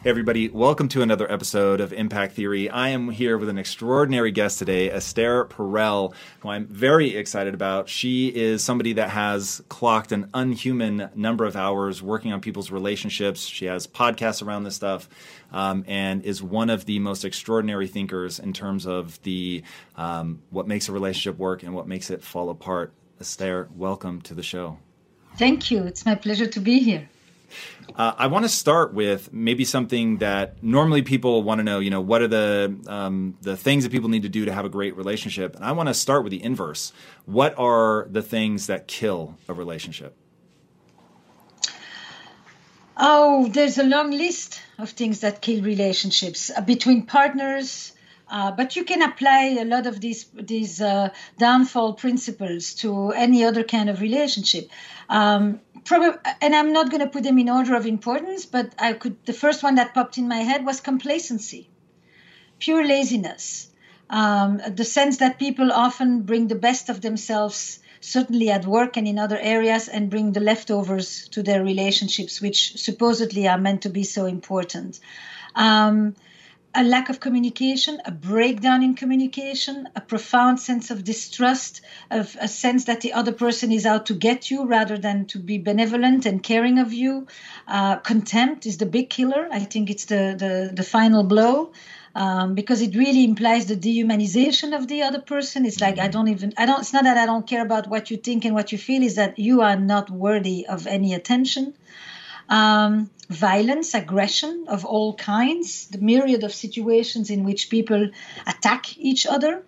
Hey, everybody, welcome to another episode of Impact Theory. I am here with an extraordinary guest today, Esther Perel, who I'm very excited about. She is somebody that has clocked an unhuman number of hours working on people's relationships. She has podcasts around this stuff um, and is one of the most extraordinary thinkers in terms of the um, what makes a relationship work and what makes it fall apart. Esther, welcome to the show. Thank you. It's my pleasure to be here. Uh, I want to start with maybe something that normally people want to know. You know, what are the um, the things that people need to do to have a great relationship? And I want to start with the inverse. What are the things that kill a relationship? Oh, there's a long list of things that kill relationships uh, between partners. Uh, but you can apply a lot of these these uh, downfall principles to any other kind of relationship. Um, probably, and I'm not going to put them in order of importance, but I could. The first one that popped in my head was complacency, pure laziness, um, the sense that people often bring the best of themselves, certainly at work and in other areas, and bring the leftovers to their relationships, which supposedly are meant to be so important. Um, a lack of communication, a breakdown in communication, a profound sense of distrust, of a sense that the other person is out to get you rather than to be benevolent and caring of you. Uh, contempt is the big killer. I think it's the the, the final blow. Um, because it really implies the dehumanization of the other person. It's like I don't even I don't. It's not that I don't care about what you think and what you feel. Is that you are not worthy of any attention um, violence, aggression of all kinds, the myriad of situations in which people attack each other,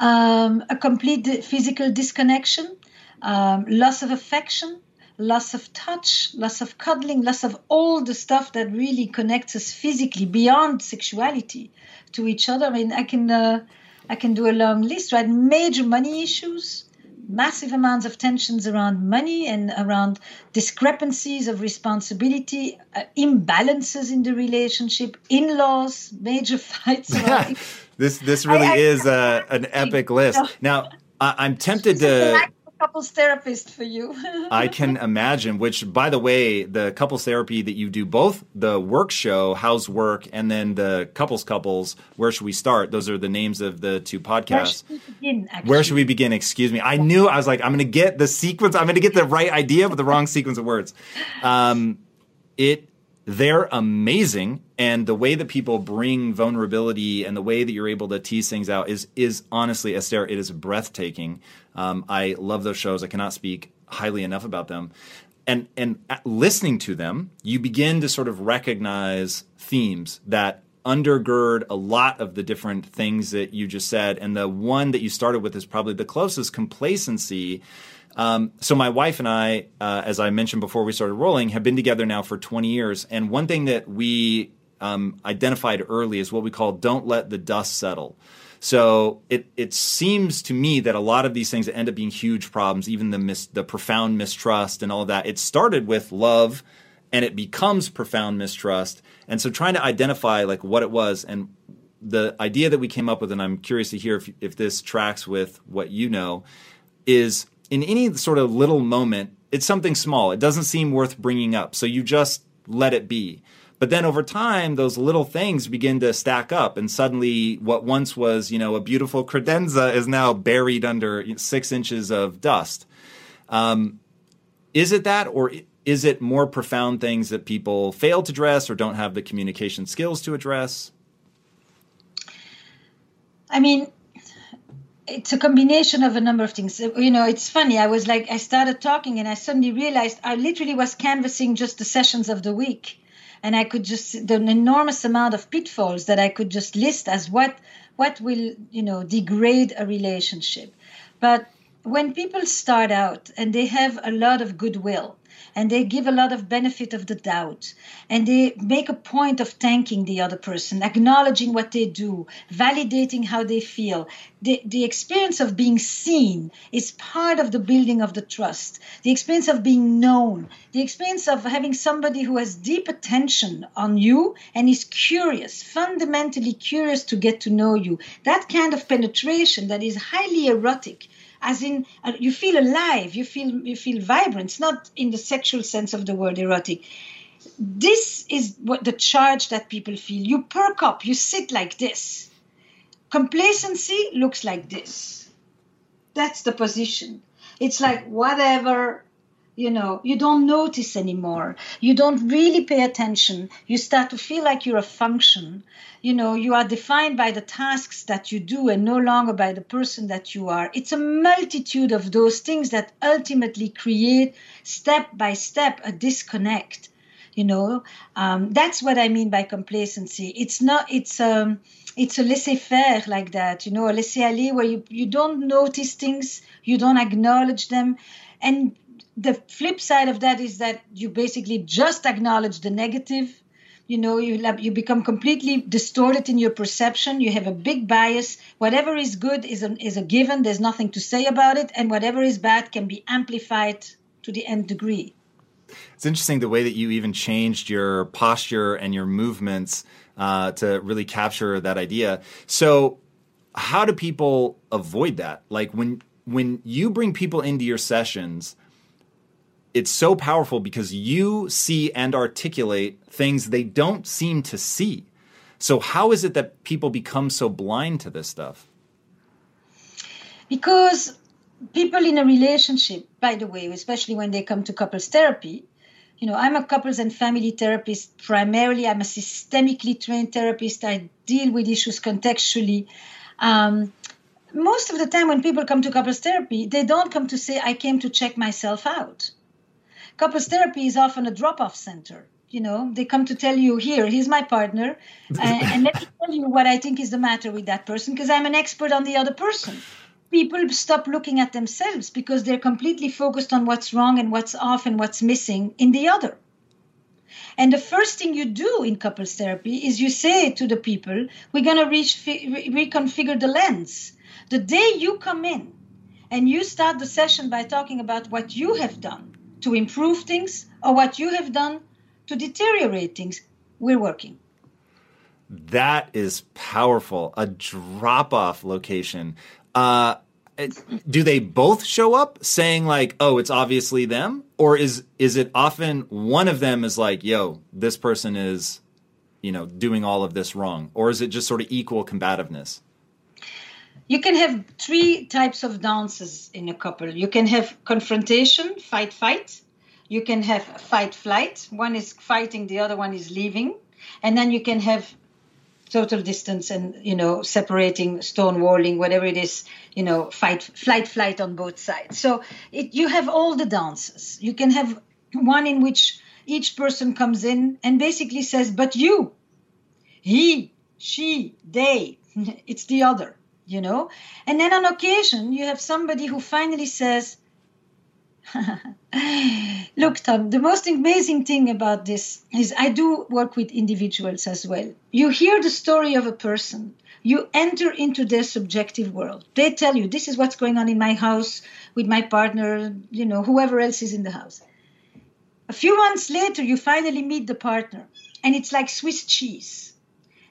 um, a complete physical disconnection, um, loss of affection, loss of touch, loss of cuddling, loss of all the stuff that really connects us physically beyond sexuality to each other. I mean, I can uh, I can do a long list, right? Major money issues, massive amounts of tensions around money and around discrepancies of responsibility, uh, imbalances in the relationship, in-laws, major fights. this this really I, I, is uh, an epic list. Now I, am tempted to couples therapist for you. I can imagine, which, by the way, the couples therapy that you do, both the work show, How's Work, and then the couples couples, Where Should We Start? Those are the names of the two podcasts. Where should we begin? Actually? Where should we begin? Excuse me. I knew, I was like, I'm going to get the sequence, I'm going to get the right idea, but the wrong sequence of words. Um, it they're amazing and the way that people bring vulnerability and the way that you're able to tease things out is is honestly esther it is breathtaking. Um, i love those shows. I cannot speak highly enough about them. And and listening to them you begin to sort of recognize themes that undergird a lot of the different things that you just said. And the one that you started with is probably the closest complacency um, so my wife and I, uh, as I mentioned before we started rolling, have been together now for 20 years. And one thing that we um, identified early is what we call "don't let the dust settle." So it it seems to me that a lot of these things that end up being huge problems, even the mis- the profound mistrust and all of that, it started with love, and it becomes profound mistrust. And so trying to identify like what it was and the idea that we came up with, and I'm curious to hear if, if this tracks with what you know, is in any sort of little moment, it's something small. It doesn't seem worth bringing up. So you just let it be. But then over time, those little things begin to stack up, and suddenly, what once was, you know, a beautiful credenza is now buried under six inches of dust. Um, is it that, or is it more profound things that people fail to address or don't have the communication skills to address? I mean, it's a combination of a number of things. You know, it's funny. I was like, I started talking and I suddenly realized I literally was canvassing just the sessions of the week. And I could just, the enormous amount of pitfalls that I could just list as what, what will, you know, degrade a relationship. But when people start out and they have a lot of goodwill, and they give a lot of benefit of the doubt. And they make a point of thanking the other person acknowledging what they do validating how they feel. The, the experience of being seen is part of the building of the trust. The experience of being known. The experience of having somebody who has deep attention on you and is curious fundamentally curious to get to know you. That kind of penetration that is highly erotic as in uh, you feel alive you feel you feel vibrant. It's not in the sexual sense of the word erotic. This is what the charge that people feel. You perk up you sit like this. Complacency looks like this. That's the position. It's like whatever you know you don't notice anymore. You don't really pay attention. You start to feel like you're a function. You know you are defined by the tasks that you do and no longer by the person that you are. It's a multitude of those things that ultimately create step by step a disconnect you know. Um, that's what i mean by complacency. It's not it's um it's a laissez-faire like that you know a laissez-aller where you, you don't notice things you don't acknowledge them. And the flip side of that is that you basically just acknowledge the negative. You know you you become completely distorted in your perception. You have a big bias. Whatever is good is a, is a given. There's nothing to say about it. And whatever is bad can be amplified to the nth degree. It's interesting the way that you even changed your posture and your movements uh, to really capture that idea. So how do people avoid that? Like when when you bring people into your sessions it's so powerful because you see and articulate things they don't seem to see. So, how is it that people become so blind to this stuff? Because people in a relationship, by the way, especially when they come to couples therapy, you know, I'm a couples and family therapist primarily. I'm a systemically trained therapist. I deal with issues contextually. Um, most of the time, when people come to couples therapy, they don't come to say, I came to check myself out couples therapy is often a drop-off center you know? They come to tell you here he's my partner and, and let me tell you what i think is the matter with that person because i'm an expert on the other person. People stop looking at themselves because they're completely focused on what's wrong and what's off and what's missing in the other. And the first thing you do in couples therapy is you say to the people we're going to re- reconfigure the lens. The day you come in and you start the session by talking about what you have done to improve things or what you have done to deteriorate things, we're working. That is powerful. A drop off location. Uh, do they both show up saying like, "Oh, it's obviously them," or is is it often one of them is like, "Yo, this person is, you know, doing all of this wrong," or is it just sort of equal combativeness? You can have three types of dances in a couple. You can have confrontation, fight, fight. You can have fight, flight. One is fighting, the other one is leaving. And then you can have total distance and, you know, separating, stonewalling, whatever it is, you know, fight, flight, flight on both sides. So it, you have all the dances. You can have one in which each person comes in and basically says, but you, he, she, they, it's the other you know? And then on occasion you have somebody who finally says look tom the most amazing thing about this is i do work with individuals as well. You hear the story of a person. You enter into their subjective world. They tell you this is what's going on in my house with my partner you know whoever else is in the house a few months later you finally meet the partner and it's like swiss cheese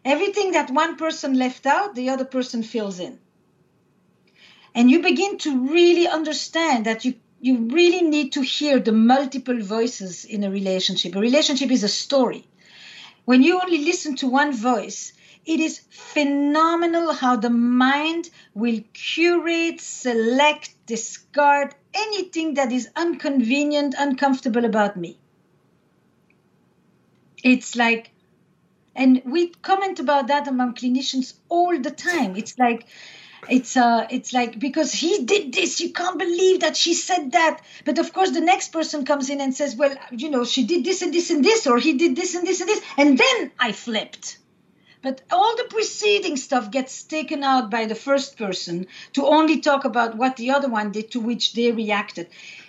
Everything that one person left out, the other person fills in. And you begin to really understand that you, you really need to hear the multiple voices in a relationship. A relationship is a story. When you only listen to one voice, it is phenomenal how the mind will curate, select, discard anything that is inconvenient, uncomfortable about me. It's like, and we comment about that among clinicians all the time. It's like, it's uh it's like because he did this you can't believe that she said that. But of course the next person comes in and says well you know she did this and this and this or he did this and this and this and then i flipped. But all the preceding stuff gets taken out by the first person to only talk about what the other one did to which they reacted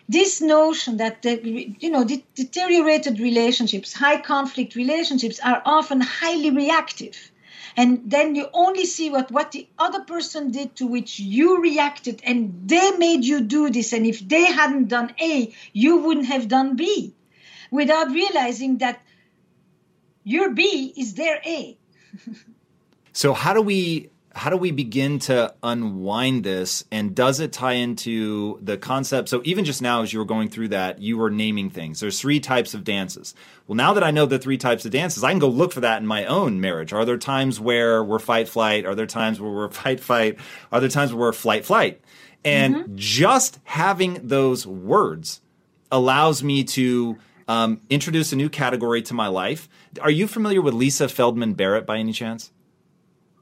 this notion that the, you know the deteriorated relationships high conflict relationships are often highly reactive. And then you only see what what the other person did to which you reacted and they made you do this. And if they hadn't done a you wouldn't have done b without realizing that your b is their a. So how do we how do we begin to unwind this and does it tie into the concept? So even just now as you were going through that you were naming things. There's three types of dances. Well now that i know the three types of dances i can go look for that in my own marriage. Are there times where we're fight flight? Are there times where we're fight fight? Are there times where we're flight flight? And mm-hmm. just having those words allows me to um, introduce a new category to my life. Are you familiar with lisa feldman barrett by any chance?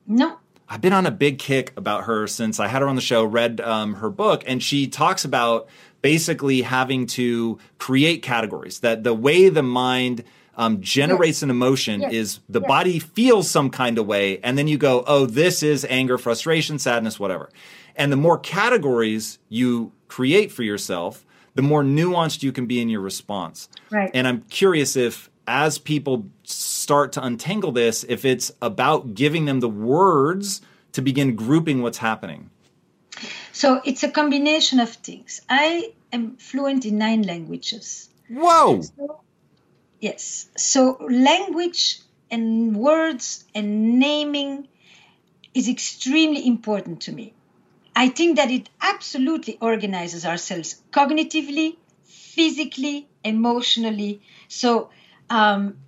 No I've been on a big kick about her since I had her on the show, read um, her book, and she talks about basically having to create categories. That the way the mind um, generates yes. an emotion yes. is the yes. body feels some kind of way, and then you go, oh, this is anger, frustration, sadness, whatever. And the more categories you create for yourself, the more nuanced you can be in your response. Right. And I'm curious if as people start to untangle this, if it's about giving them the words to begin grouping what's happening? So it's a combination of things. I am fluent in nine languages. Whoa! So, yes. So language and words and naming is extremely important to me. I think that it absolutely organizes ourselves cognitively, physically, emotionally. So um,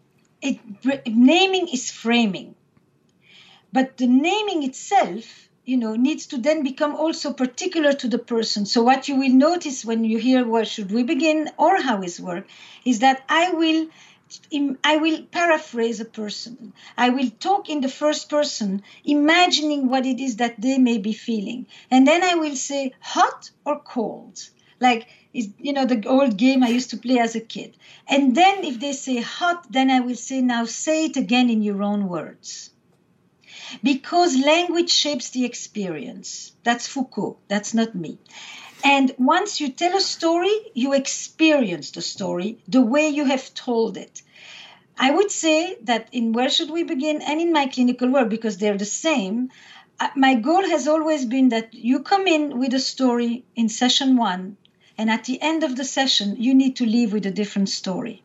it, naming is framing, but the naming itself, you know, needs to then become also particular to the person. So what you will notice when you hear where should we begin or how is work is that I will I will paraphrase a person. I will talk in the first person, imagining what it is that they may be feeling. And then I will say hot or cold. Like is you know the old game I used to play as a kid. And then if they say hot, then I will say now say it again in your own words. Because language shapes the experience. That's Foucault. That's not me. And once you tell a story, you experience the story the way you have told it. I would say that in Where Should We Begin and in my clinical work, because they're the same, uh, my goal has always been that you come in with a story in session one and at the end of the session, you need to leave with a different story.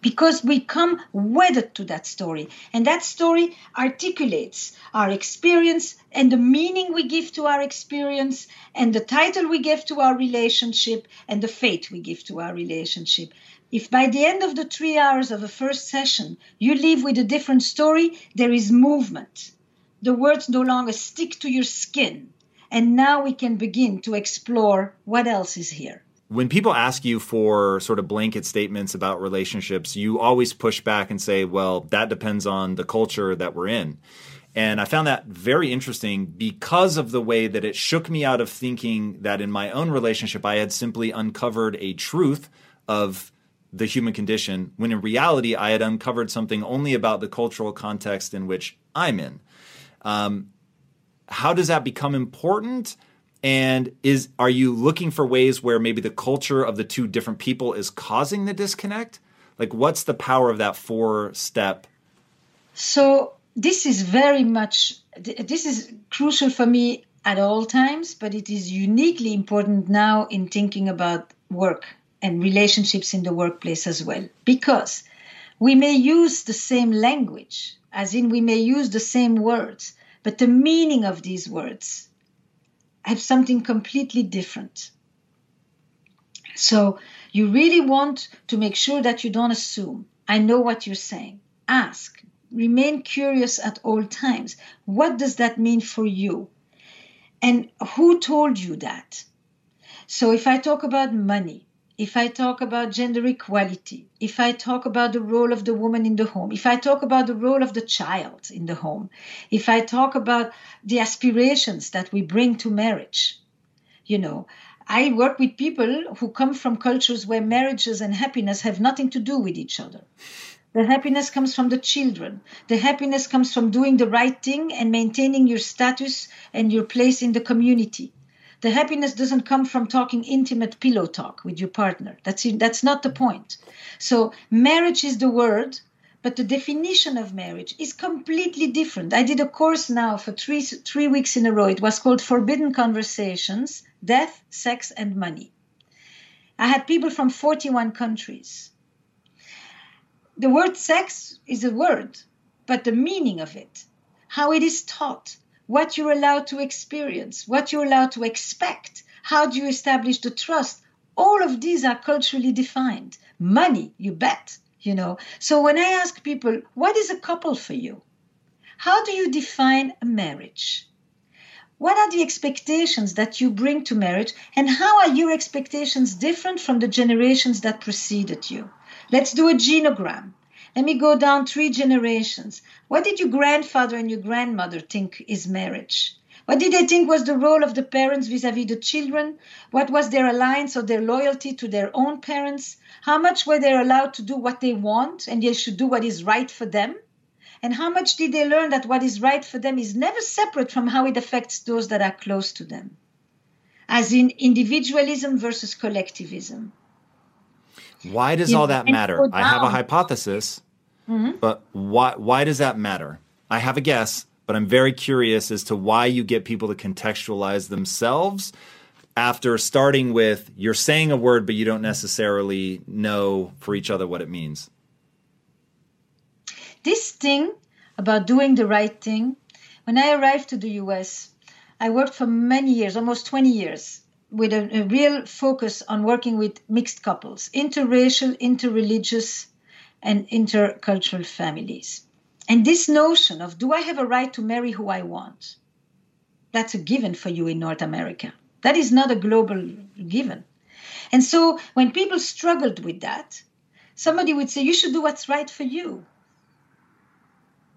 Because we come wedded to that story. And that story articulates our experience and the meaning we give to our experience and the title we give to our relationship and the fate we give to our relationship. If by the end of the three hours of a first session you leave with a different story, there is movement. The words no longer stick to your skin and now we can begin to explore what else is here. When people ask you for sort of blanket statements about relationships, you always push back and say, well, that depends on the culture that we're in. And I found that very interesting because of the way that it shook me out of thinking that in my own relationship I had simply uncovered a truth of the human condition, when in reality I had uncovered something only about the cultural context in which I'm in. Um, how does that become important? And is are you looking for ways where maybe the culture of the two different people is causing the disconnect? Like what's the power of that four step? So this is very much this is crucial for me at all times, but it is uniquely important now in thinking about work and relationships in the workplace as well. Because we may use the same language, as in we may use the same words, but the meaning of these words have something completely different. So you really want to make sure that you don't assume. I know what you're saying. Ask. remain curious at all times. What does that mean for you? And who told you that? So if I talk about money, if I talk about gender equality, if I talk about the role of the woman in the home, if I talk about the role of the child in the home, if I talk about the aspirations that we bring to marriage, you know, I work with people who come from cultures where marriages and happiness have nothing to do with each other. The happiness comes from the children. The happiness comes from doing the right thing and maintaining your status and your place in the community. The happiness doesn't come from talking intimate pillow talk with your partner. That's that's not the point. So marriage is the word, but the definition of marriage is completely different. I did a course now for three three weeks in a row. It was called Forbidden Conversations: Death, Sex, and Money. I had people from 41 countries. The word sex is a word, but the meaning of it, how it is taught, what you're allowed to experience, what you're allowed to expect, how do you establish the trust. All of these are culturally defined. Money, you bet, you know. So when I ask people, what is a couple for you? How do you define a marriage? What are the expectations that you bring to marriage, and how are your expectations different from the generations that preceded you? Let's do a genogram. Let me go down three generations. What did your grandfather and your grandmother think is marriage? What did they think was the role of the parents vis a vis the children? What was their alliance or their loyalty to their own parents? How much were they allowed to do what they want and they should do what is right for them? And how much did they learn that what is right for them is never separate from how it affects those that are close to them? As in individualism versus collectivism. Why does all that matter? I have a hypothesis Mm-hmm. But why why does that matter? I have a guess, but I'm very curious as to why you get people to contextualize themselves after starting with you're saying a word but you don't necessarily know for each other what it means. This thing about doing the right thing, when I arrived to the US, I worked for many years, almost 20 years, with a, a real focus on working with mixed couples, interracial, interreligious, and intercultural families. And this notion of do I have a right to marry who I want? That's a given for you in North America. That is not a global given. And so when people struggled with that, somebody would say, You should do what's right for you.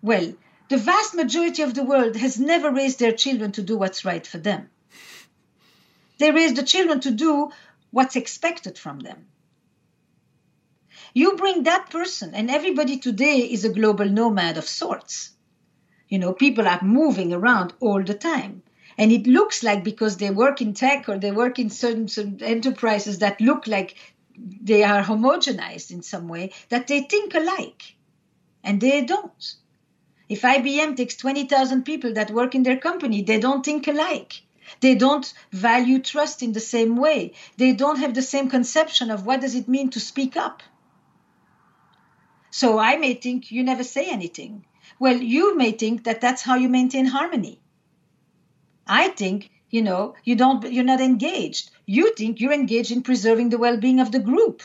Well, the vast majority of the world has never raised their children to do what's right for them. They raise the children to do what's expected from them. You bring that person, and everybody today is a global nomad of sorts. You know, people are moving around all the time. And it looks like because they work in tech or they work in certain, certain enterprises that look like they are homogenized in some way, that they think alike. And they don't. If IBM takes 20,000 people that work in their company, they don't think alike. They don't value trust in the same way. They don't have the same conception of what does it mean to speak up. So I may think you never say anything. Well, you may think that that's how you maintain harmony. I think, you know, you don't you're not engaged. You think you're engaged in preserving the well-being of the group.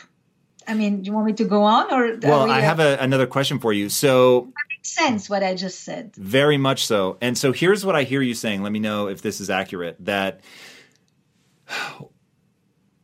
I mean, do you want me to go on or Well, we, I have a, another question for you. So makes sense what I just said. Very much so. And so here's what I hear you saying. Let me know if this is accurate that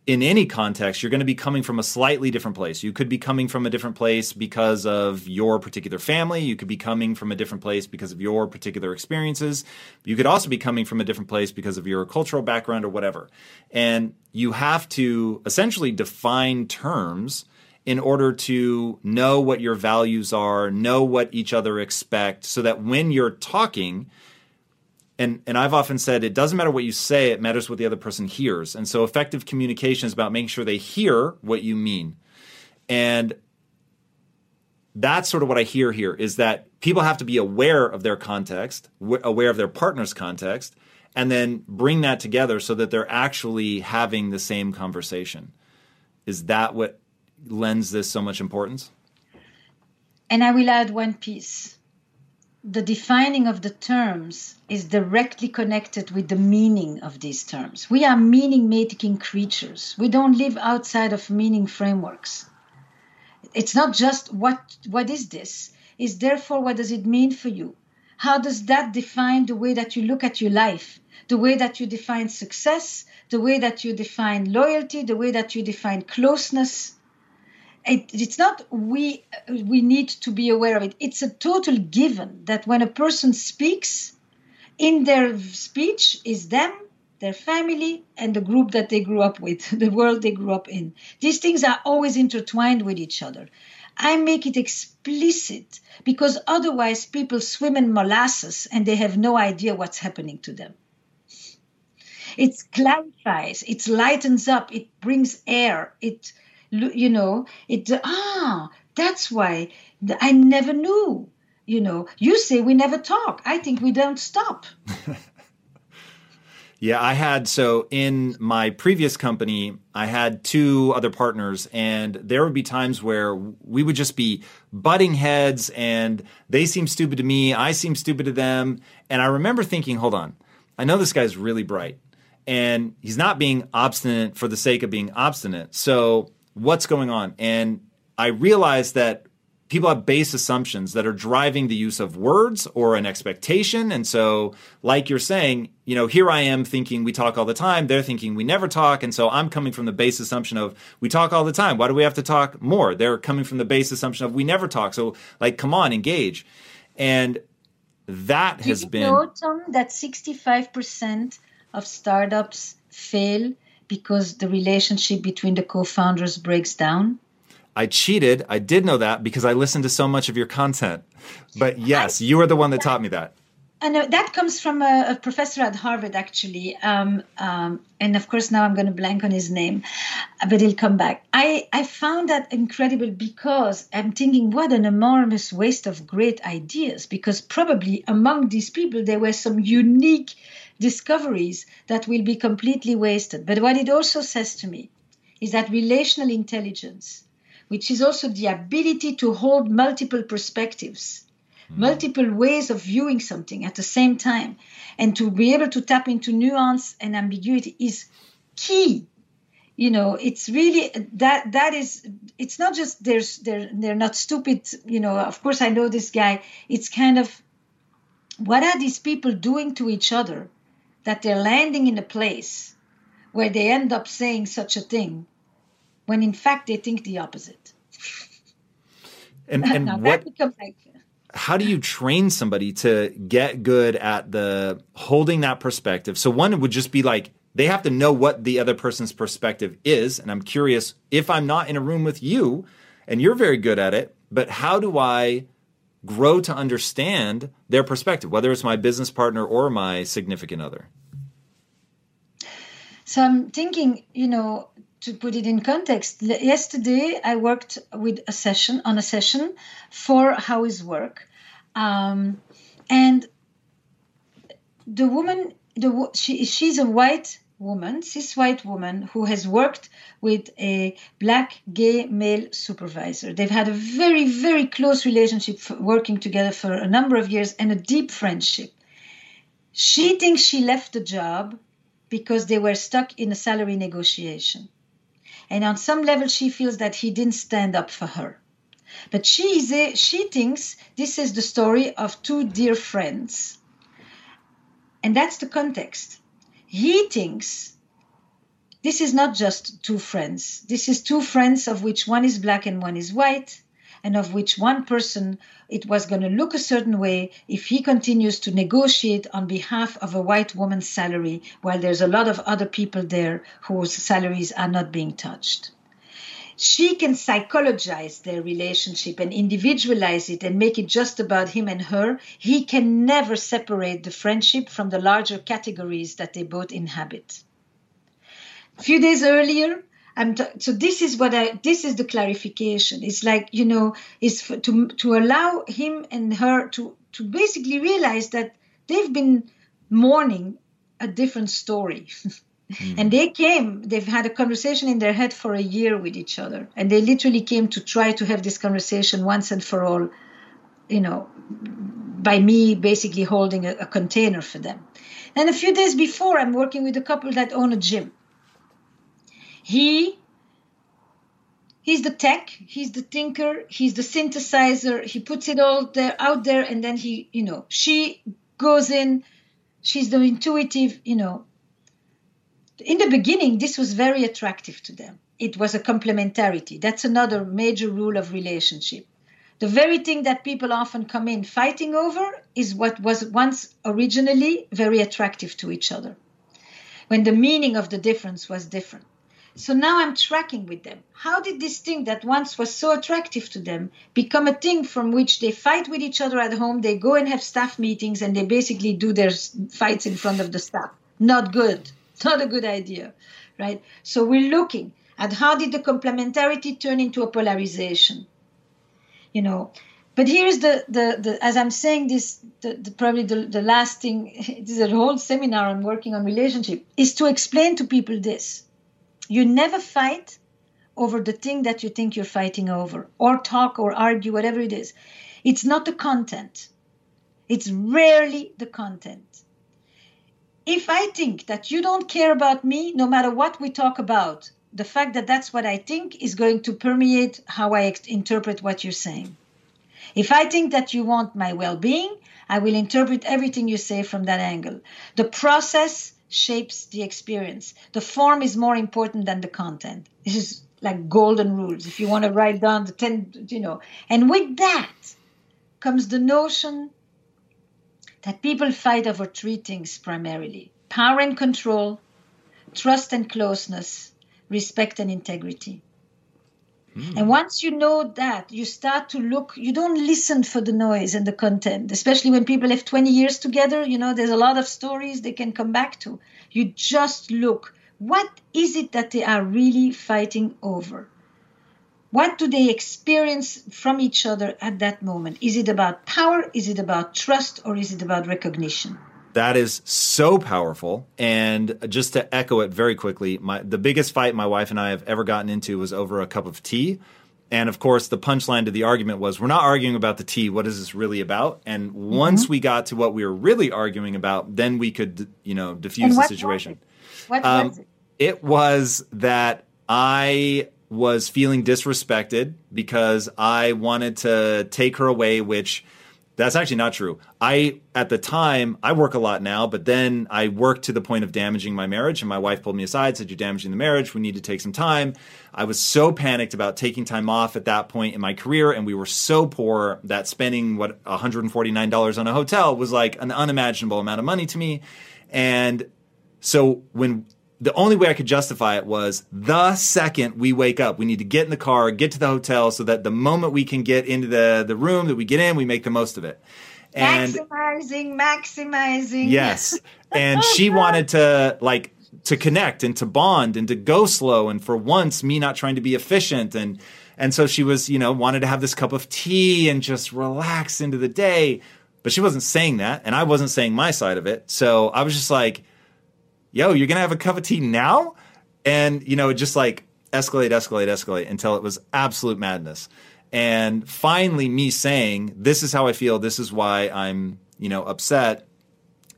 in any context, you're going to be coming from a slightly different place. You could be coming from a different place because of your particular family. You could be coming from a different place because of your particular experiences. You could also be coming from a different place because of your cultural background or whatever. And you have to essentially define terms in order to know what your values are, know what each other expect, so that when you're talking, and and I've often said it doesn't matter what you say, it matters what the other person hears. And so effective communication is about making sure they hear what you mean. And that's sort of what I hear here is that people have to be aware of their context, aware of their partner's context, and then bring that together so that they're actually having the same conversation. Is that what lends this so much importance? And I will add one piece the defining of the terms is directly connected with the meaning of these terms. We are meaning making creatures. We don't live outside of meaning frameworks. It's not just what what is this? is therefore what does it mean for you? How does that define the way that you look at your life, the way that you define success, the way that you define loyalty, the way that you define closeness? It, it's not we we need to be aware of it. It's a total given that when a person speaks, in their speech is them, their family, and the group that they grew up with, the world they grew up in. These things are always intertwined with each other. I make it explicit because otherwise people swim in molasses and they have no idea what's happening to them. It clarifies, it lightens up, it brings air, it, you know, it, ah, that's why I never knew. You know, you say we never talk. I think we don't stop. Yeah, I had so in my previous company, I had two other partners, and there would be times where we would just be butting heads, and they seem stupid to me, I seem stupid to them. And I remember thinking, hold on, I know this guy's really bright, and he's not being obstinate for the sake of being obstinate. So what's going on? And I realized that people have base assumptions that are driving the use of words or an expectation. And so, like you're saying, you know, here I am thinking we talk all the time. They're thinking we never talk. And so I'm coming from the base assumption of we talk all the time. Why do we have to talk more? They're coming from the base assumption of we never talk. So, like, come on, engage. And that Did has you been. know, Tom, that 65% of startups fail because the relationship between the co-founders breaks down? I cheated. I did know that because I listened to so much of your content. But yes, you are the one that taught me that. And that comes from a, a professor at Harvard, actually. Um, um, and of course, now I'm going to blank on his name, but he'll come back. I, I found that incredible because I'm thinking, what an enormous waste of great ideas. Because probably among these people, there were some unique discoveries that will be completely wasted. But what it also says to me is that relational intelligence which is also the ability to hold multiple perspectives, mm. multiple ways of viewing something at the same time, and to be able to tap into nuance and ambiguity is key. You know, it's really that that is. It's not just there's they're they're not stupid. You know, of course I know this guy. It's kind of what are these people doing to each other that they're landing in a place where they end up saying such a thing when in fact they think the opposite. And, and what, like, how do you train somebody to get good at the holding that perspective? So one would just be like they have to know what the other person's perspective is, and I'm curious if I'm not in a room with you and you're very good at it, but how do I grow to understand their perspective, whether it's my business partner or my significant other? So I'm thinking, you know, to put it in context, yesterday I worked with a session on a session for How is Work, um, and the woman, the she she's a white woman, cis white woman who has worked with a black gay male supervisor. They've had a very very close relationship, working together for a number of years, and a deep friendship. She thinks she left the job because they were stuck in a salary negotiation. And on some level, she feels that he didn't stand up for her. But she, is a, she thinks this is the story of two dear friends. And that's the context. He thinks this is not just two friends. This is two friends of which one is black and one is white and of which one person it was going to look a certain way if he continues to negotiate on behalf of a white woman's salary while there's a lot of other people there whose salaries are not being touched she can psychologize their relationship and individualize it and make it just about him and her, he can never separate the friendship from the larger categories that they both inhabit. A few days earlier, I'm t- so this is what I this is the clarification. It's like you know is to to allow him and her to to basically realize that they've been mourning a different story. mm. And they came, they've had a conversation in their head for a year with each other. And they literally came to try to have this conversation once and for all, you know, by me basically holding a, a container for them. And a few days before, I'm working with a couple that own a gym he he's the tech he's the thinker he's the synthesizer he puts it all there out there and then he you know she goes in she's the intuitive you know in the beginning this was very attractive to them it was a complementarity that's another major rule of relationship the very thing that people often come in fighting over is what was once originally very attractive to each other when the meaning of the difference was different so now I'm tracking with them. How did this thing that once was so attractive to them become a thing from which they fight with each other at home? They go and have staff meetings and they basically do their fights in front of the staff. Not good. Not a good idea, right? So we're looking at how did the complementarity turn into a polarization? You know, but here's the, the, the as I'm saying this, the, the, probably the, the last thing, this is a whole seminar I'm working on relationship, is to explain to people this you never fight over the thing that you think you're fighting over, or talk or argue, whatever it is. It's not the content, it's rarely the content. If I think that you don't care about me, no matter what we talk about, the fact that that's what I think is going to permeate how I interpret what you're saying. If I think that you want my well being, I will interpret everything you say from that angle. The process shapes the experience. The form is more important than the content. This is like golden rules. If you want to write down the 10, you know, and with that comes the notion that people fight over three things primarily power and control, trust and closeness, respect and integrity. Mm. And once you know that, you start to look, you don't listen for the noise and the content, especially when people have 20 years together. You know, there's a lot of stories they can come back to. You just look, what is it that they are really fighting over? What do they experience from each other at that moment? Is it about power? Is it about trust? Or is it about recognition? That is so powerful. And just to echo it very quickly, my, the biggest fight my wife and I have ever gotten into was over a cup of tea. And of course, the punchline to the argument was we're not arguing about the tea. What is this really about? And mm-hmm. once we got to what we were really arguing about, then we could, you know, diffuse the situation. Was what um, was it? It was that I was feeling disrespected because I wanted to take her away, which that's actually not true. I, at the time, I work a lot now, but then I worked to the point of damaging my marriage. And my wife pulled me aside, said, You're damaging the marriage. We need to take some time. I was so panicked about taking time off at that point in my career. And we were so poor that spending, what, $149 on a hotel was like an unimaginable amount of money to me. And so when the only way I could justify it was the second we wake up, we need to get in the car, get to the hotel so that the moment we can get into the, the room that we get in, we make the most of it. And maximizing, maximizing. Yes. And oh, she wanted to like to connect and to bond and to go slow and for once me not trying to be efficient and and so she was, you know, wanted to have this cup of tea and just relax into the day. But she wasn't saying that and I wasn't saying my side of it. So I was just like yo, you're gonna have a cup of tea now? And you know, it just like escalate, escalate, escalate until it was absolute madness. And finally, me saying, "This is how I feel. This is why I'm, you know, upset."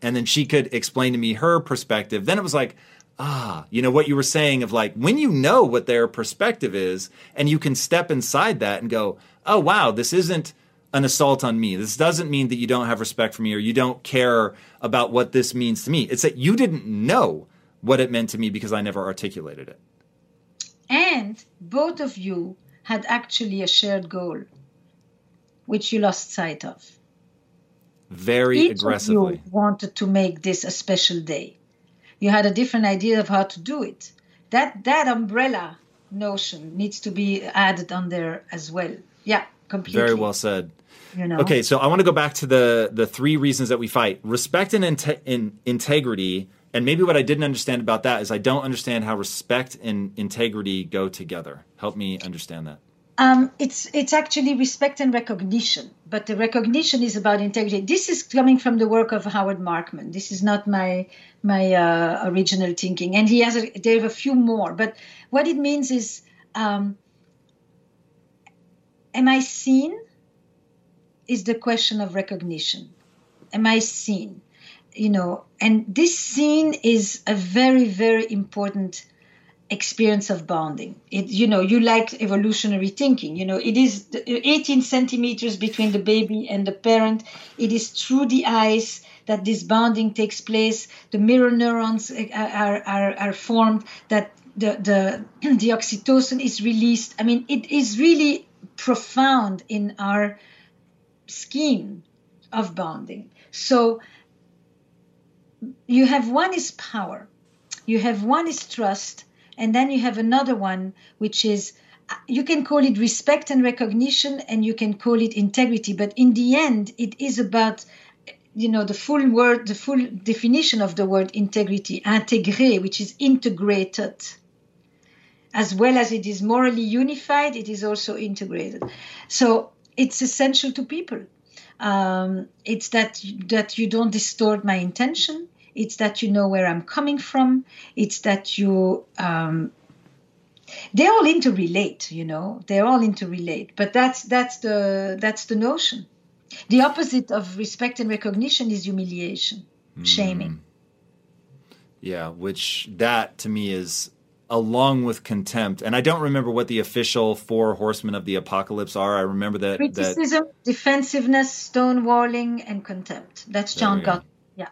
And then she could explain to me her perspective. Then it was like, ah, you know, what you were saying of like when you know what their perspective is, and you can step inside that and go, "Oh, wow, this isn't." An assault on me. This doesn't mean that you don't have respect for me or you don't care about what this means to me. It's that you didn't know what it meant to me because I never articulated it. And both of you had actually a shared goal, which you lost sight of. Very Each aggressively. Of you wanted to make this a special day. You had a different idea of how to do it. That that umbrella notion needs to be added on there as well. Yeah, completely. Very well said. You know? Okay, so I want to go back to the the three reasons that we fight: respect and inte- in integrity. And maybe what I didn't understand about that is I don't understand how respect and integrity go together. Help me understand that. Um, it's it's actually respect and recognition, but the recognition is about integrity. This is coming from the work of Howard Markman. This is not my my uh, original thinking, and he has a, there are a few more. But what it means is, um, am I seen? is the question of recognition. Am I seen? You know, and this scene is a very, very important experience of bonding. It, you know, you like evolutionary thinking. You know, it is 18 centimeters between the baby and the parent. It is through the eyes that this bonding takes place. The mirror neurons eh, are, are, are formed, that the, the, the oxytocin is released. I mean, it is really profound in our scheme of bonding. So you have one is power, you have one is trust, and then you have another one which is you can call it respect and recognition and you can call it integrity but in the end it is about you know the full word the full definition of the word integrity intégré which is integrated as well as it is morally unified it is also integrated. So it's essential to people. Um, it's that that you don't distort my intention. It's that you know where i'm coming from. It's that you um, they all interrelate you know they're all interrelate. But that's that's the that's the notion. The opposite of respect and recognition is humiliation, mm. shaming. Yeah, which that to me is along with contempt. And I don't remember what the official four horsemen of the apocalypse are. I remember that criticism, that, defensiveness, stonewalling, and contempt. That's John Gottman. Yeah.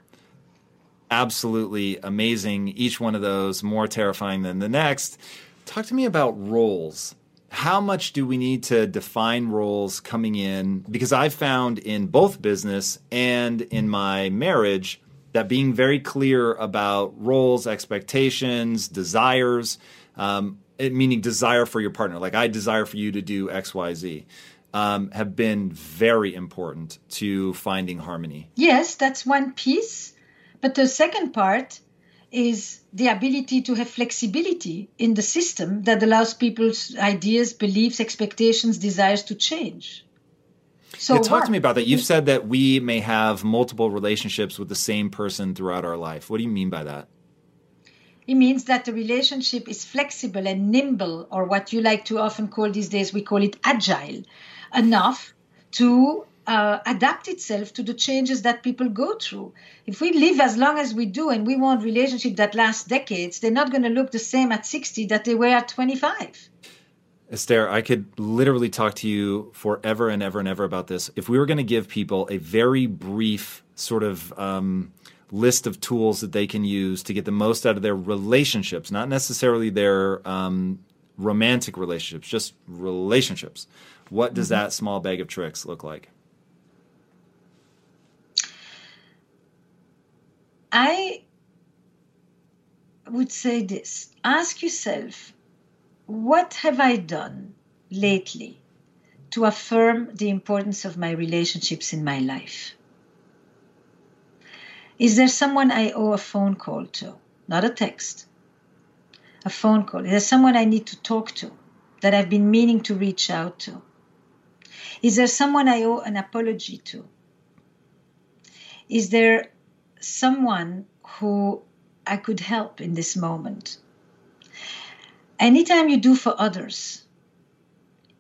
Absolutely amazing. Each one of those more terrifying than the next. Talk to me about roles how much do we need to define roles coming in? Because I've found in both business and in my marriage that being very clear about roles, expectations, desires, um, meaning desire for your partner, like I desire for you to do X, Y, Z, um, have been very important to finding harmony. Yes, that's one piece. But the second part is the ability to have flexibility in the system that allows people's ideas, beliefs, expectations, desires to change. So yeah, talk what? to me about that. You've said that we may have multiple relationships with the same person throughout our life. What do you mean by that? It means that the relationship is flexible and nimble, or what you like to often call these days, we call it agile, enough to uh, adapt itself to the changes that people go through. If we live as long as we do and we want relationships that last decades, they're not going to look the same at 60 that they were at 25. Esther, I could literally talk to you forever and ever and ever about this. If we were going to give people a very brief sort of um, list of tools that they can use to get the most out of their relationships, not necessarily their um, romantic relationships, just relationships, what does mm-hmm. that small bag of tricks look like? I would say this ask yourself, what have I done lately to affirm the importance of my relationships in my life? Is there someone I owe a phone call to? Not a text. A phone call. Is there someone I need to talk to that I've been meaning to reach out to? Is there someone I owe an apology to? Is there someone who I could help in this moment. Anytime you do for others,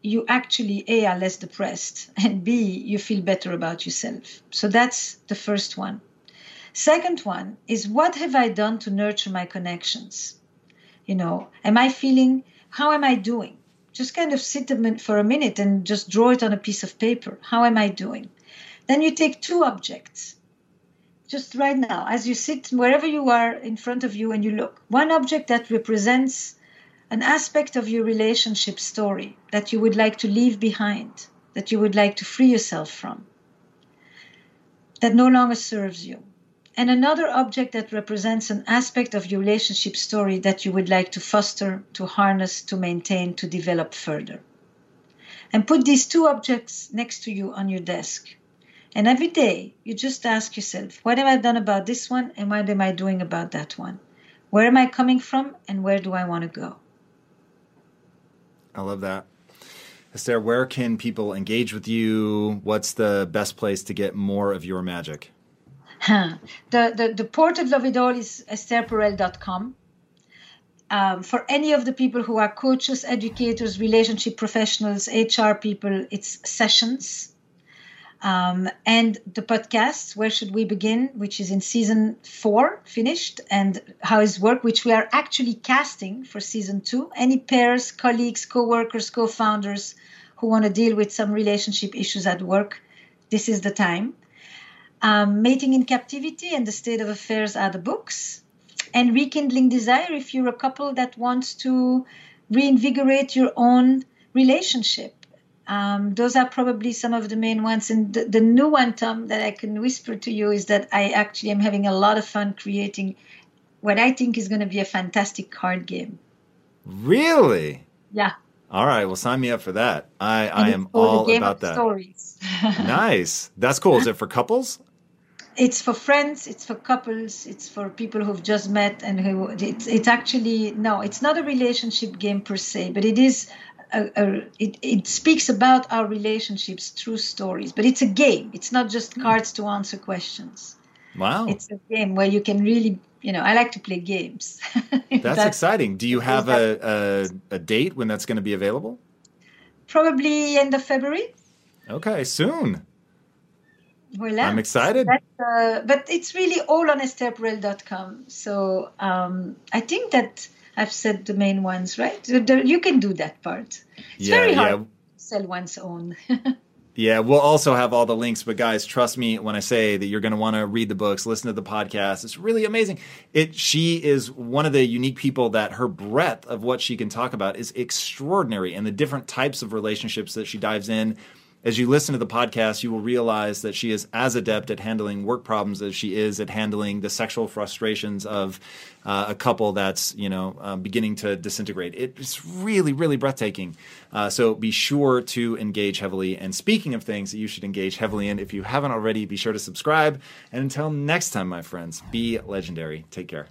you actually A are less depressed and B you feel better about yourself. So that's the first one. Second one is what have I done to nurture my connections? You know, am I feeling how am I doing? Just kind of sit for a minute and just draw it on a piece of paper. How am I doing? Then you take two objects just right now, as you sit wherever you are in front of you and you look, one object that represents an aspect of your relationship story that you would like to leave behind, that you would like to free yourself from, that no longer serves you. And another object that represents an aspect of your relationship story that you would like to foster, to harness, to maintain, to develop further. And put these two objects next to you on your desk and every day, you just ask yourself, what have I done about this one and what am I doing about that one? Where am I coming from and where do I want to go? I love that. Esther, where can people engage with you? What's the best place to get more of your magic? Huh. The, the, the portal of love it all is estherperel.com. Um, for any of the people who are coaches, educators, relationship professionals, HR people, it's sessions Um, and the podcast, Where Should We Begin, which is in season four, finished, and How Is Work, which we are actually casting for season two. Any pairs, colleagues, co workers, co founders who want to deal with some relationship issues at work, this is the time. Um, Mating in Captivity and The State of Affairs are the books. And Rekindling Desire, if you're a couple that wants to reinvigorate your own relationship um, those are probably some of the main ones. And the, the, new one, Tom, that I can whisper to you is that I actually am having a lot of fun creating what I think is going to be a fantastic card game. Really? Yeah. All right. Well, sign me up for that. I, I am all about that. Stories. nice. That's cool. Is it for couples? It's for friends. It's for couples. It's for people who've just met and who. It's, it's actually no. It's not a relationship game per se, but it is a, a, it, it speaks about our relationships through stories, but it's a game. It's not just hmm. cards to answer questions. Wow. It's a game where you can really, you know, I like to play games. that's, that's, exciting. Do you have a, a, a date when that's going to be available? Probably end of February. Okay, soon. Voila. I'm excited. uh, but it's really all on estherperel.com. So um, I think that I've said the main ones, right? You can do that part. It's yeah, very hard yeah. to sell one's own. yeah, we'll also have all the links, but guys, trust me when I say that you're going to want to read the books, listen to the podcast. It's really amazing. It she is one of the unique people that her breadth of what she can talk about is extraordinary and the different types of relationships that she dives in as you listen to the podcast, you will realize that she is as adept at handling work problems as she is at handling the sexual frustrations of uh, a couple that's you know um, beginning to disintegrate. It's really, really breathtaking. Uh, so be sure to engage heavily. And speaking of things that you should engage heavily in, if you haven't already, be sure to subscribe. And until next time, my friends, be legendary. Take care.